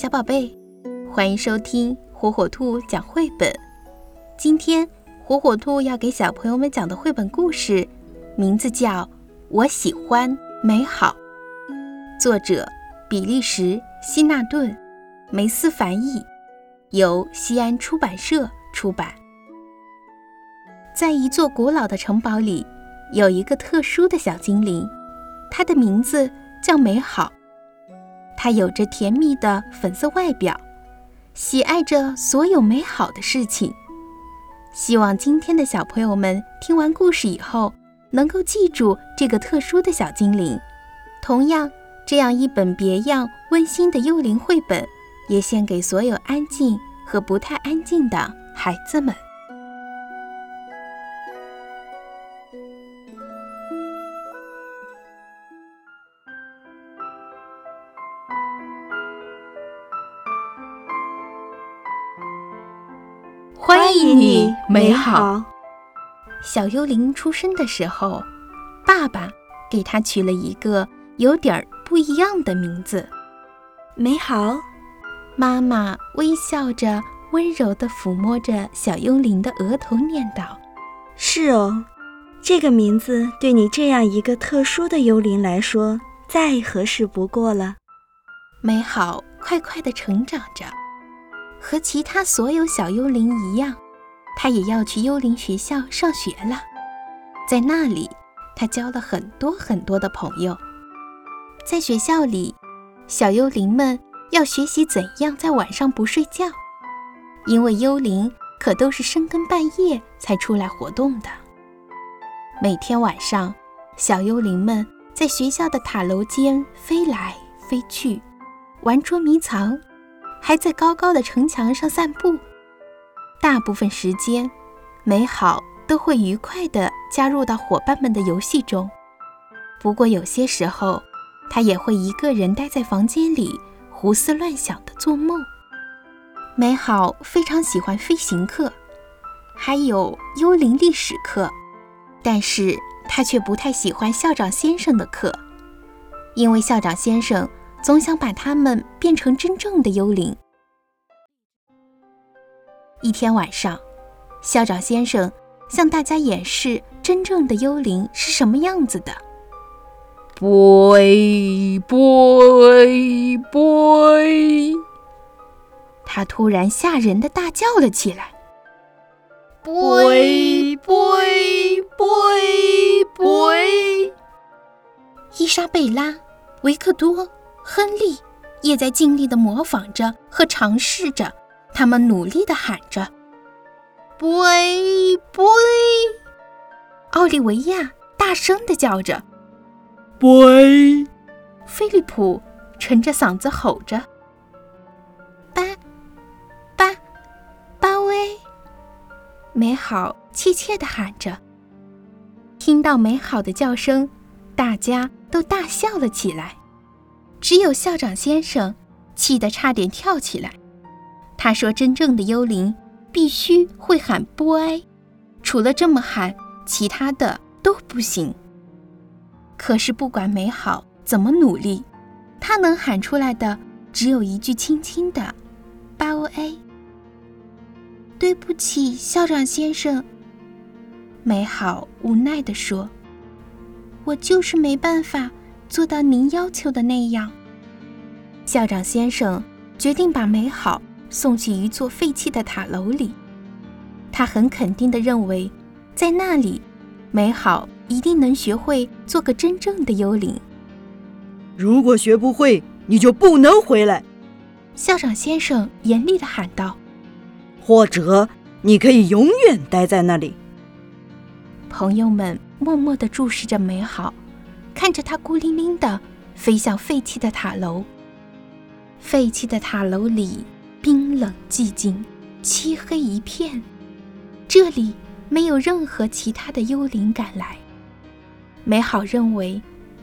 小宝贝，欢迎收听火火兔讲绘本。今天火火兔要给小朋友们讲的绘本故事，名字叫《我喜欢美好》，作者比利时希纳顿，梅斯翻译，由西安出版社出版。在一座古老的城堡里，有一个特殊的小精灵，它的名字叫美好。它有着甜蜜的粉色外表，喜爱着所有美好的事情。希望今天的小朋友们听完故事以后，能够记住这个特殊的小精灵。同样，这样一本别样温馨的幽灵绘本，也献给所有安静和不太安静的孩子们。欢迎你，美好。小幽灵出生的时候，爸爸给他取了一个有点儿不一样的名字——美好。妈妈微笑着，温柔地抚摸着小幽灵的额头，念道：“是哦，这个名字对你这样一个特殊的幽灵来说，再合适不过了。”美好快快地成长着。和其他所有小幽灵一样，他也要去幽灵学校上学了。在那里，他交了很多很多的朋友。在学校里，小幽灵们要学习怎样在晚上不睡觉，因为幽灵可都是深更半夜才出来活动的。每天晚上，小幽灵们在学校的塔楼间飞来飞去，玩捉迷藏。还在高高的城墙上散步。大部分时间，美好都会愉快地加入到伙伴们的游戏中。不过有些时候，他也会一个人待在房间里胡思乱想地做梦。美好非常喜欢飞行课，还有幽灵历史课，但是他却不太喜欢校长先生的课，因为校长先生。总想把他们变成真正的幽灵。一天晚上，校长先生向大家演示真正的幽灵是什么样子的。boy boy boy，他突然吓人的大叫了起来。boy boy boy boy，伊莎贝拉，维克多。亨利也在尽力地模仿着和尝试着，他们努力地喊着：“boy boy。”奥利维亚大声地叫着：“boy。”菲利普沉着嗓子吼着：“巴巴巴威。”美好怯怯地喊着。听到美好的叫声，大家都大笑了起来。只有校长先生气得差点跳起来。他说：“真正的幽灵必须会喊‘波埃’，除了这么喊，其他的都不行。”可是不管美好怎么努力，他能喊出来的只有一句轻轻的“巴欧 A”。对不起，校长先生。美好无奈地说：“我就是没办法。”做到您要求的那样，校长先生决定把美好送去一座废弃的塔楼里。他很肯定地认为，在那里，美好一定能学会做个真正的幽灵。如果学不会，你就不能回来。校长先生严厉地喊道：“或者，你可以永远待在那里。”朋友们默默地注视着美好。看着它孤零零的飞向废弃的塔楼。废弃的塔楼里冰冷寂静，漆黑一片。这里没有任何其他的幽灵赶来。美好认为，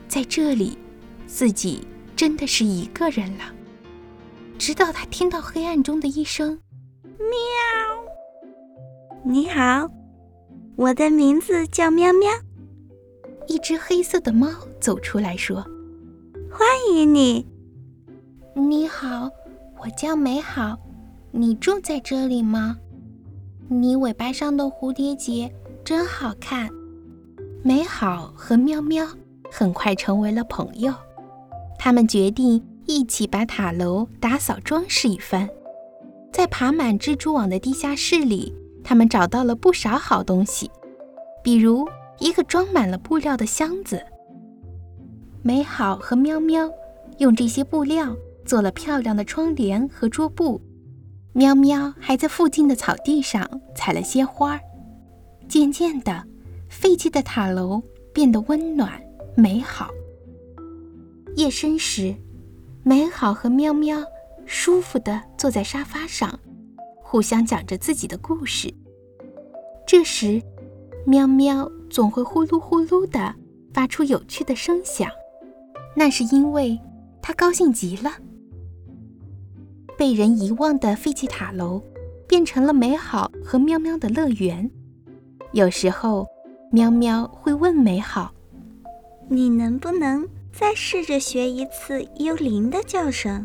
在这里，自己真的是一个人了。直到他听到黑暗中的一声“喵”，“你好，我的名字叫喵喵。”一只黑色的猫走出来说：“欢迎你。”“你好，我叫美好，你住在这里吗？你尾巴上的蝴蝶结真好看。”美好和喵喵很快成为了朋友，他们决定一起把塔楼打扫装饰一番。在爬满蜘蛛网的地下室里，他们找到了不少好东西，比如一个装满了布料的箱子。美好和喵喵用这些布料做了漂亮的窗帘和桌布。喵喵还在附近的草地上采了些花儿。渐渐的，废弃的塔楼变得温暖美好。夜深时，美好和喵喵。舒服地坐在沙发上，互相讲着自己的故事。这时，喵喵总会呼噜呼噜地发出有趣的声响，那是因为它高兴极了。被人遗忘的废弃塔楼变成了美好和喵喵的乐园。有时候，喵喵会问美好：“你能不能再试着学一次幽灵的叫声？”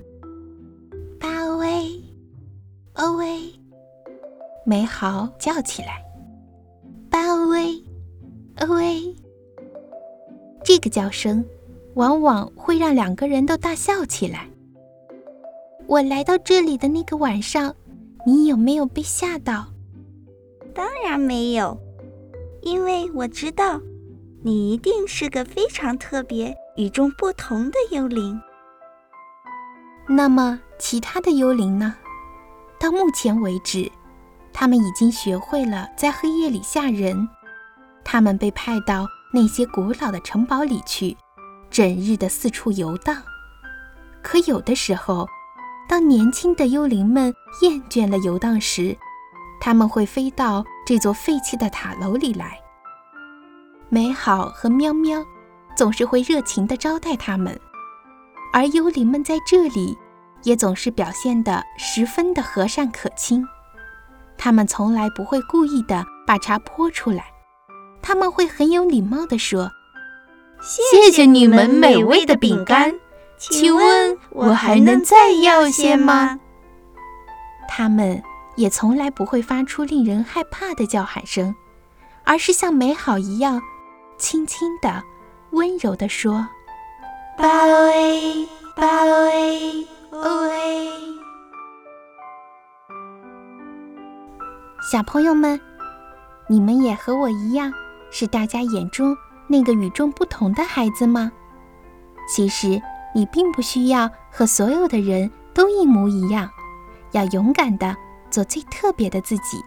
哦喂！美好叫起来，巴威，哦喂！这个叫声往往会让两个人都大笑起来。我来到这里的那个晚上，你有没有被吓到？当然没有，因为我知道你一定是个非常特别、与众不同的幽灵。那么，其他的幽灵呢？到目前为止，他们已经学会了在黑夜里吓人。他们被派到那些古老的城堡里去，整日的四处游荡。可有的时候，当年轻的幽灵们厌倦了游荡时，他们会飞到这座废弃的塔楼里来。美好和喵喵总是会热情地招待他们，而幽灵们在这里。也总是表现得十分的和善可亲，他们从来不会故意的把茶泼出来，他们会很有礼貌地说：“谢谢你们美味的饼干，请问我还能再要些吗？”他们也从来不会发出令人害怕的叫喊声，而是像美好一样，轻轻的、温柔地说：“巴威，巴威。”喂，小朋友们，你们也和我一样，是大家眼中那个与众不同的孩子吗？其实，你并不需要和所有的人都一模一样，要勇敢的做最特别的自己。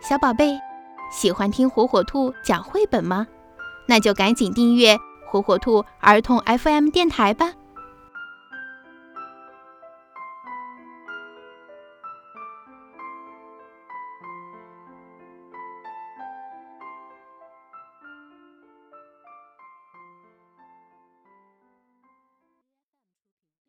小宝贝，喜欢听火火兔讲绘本吗？那就赶紧订阅火火兔儿童 FM 电台吧。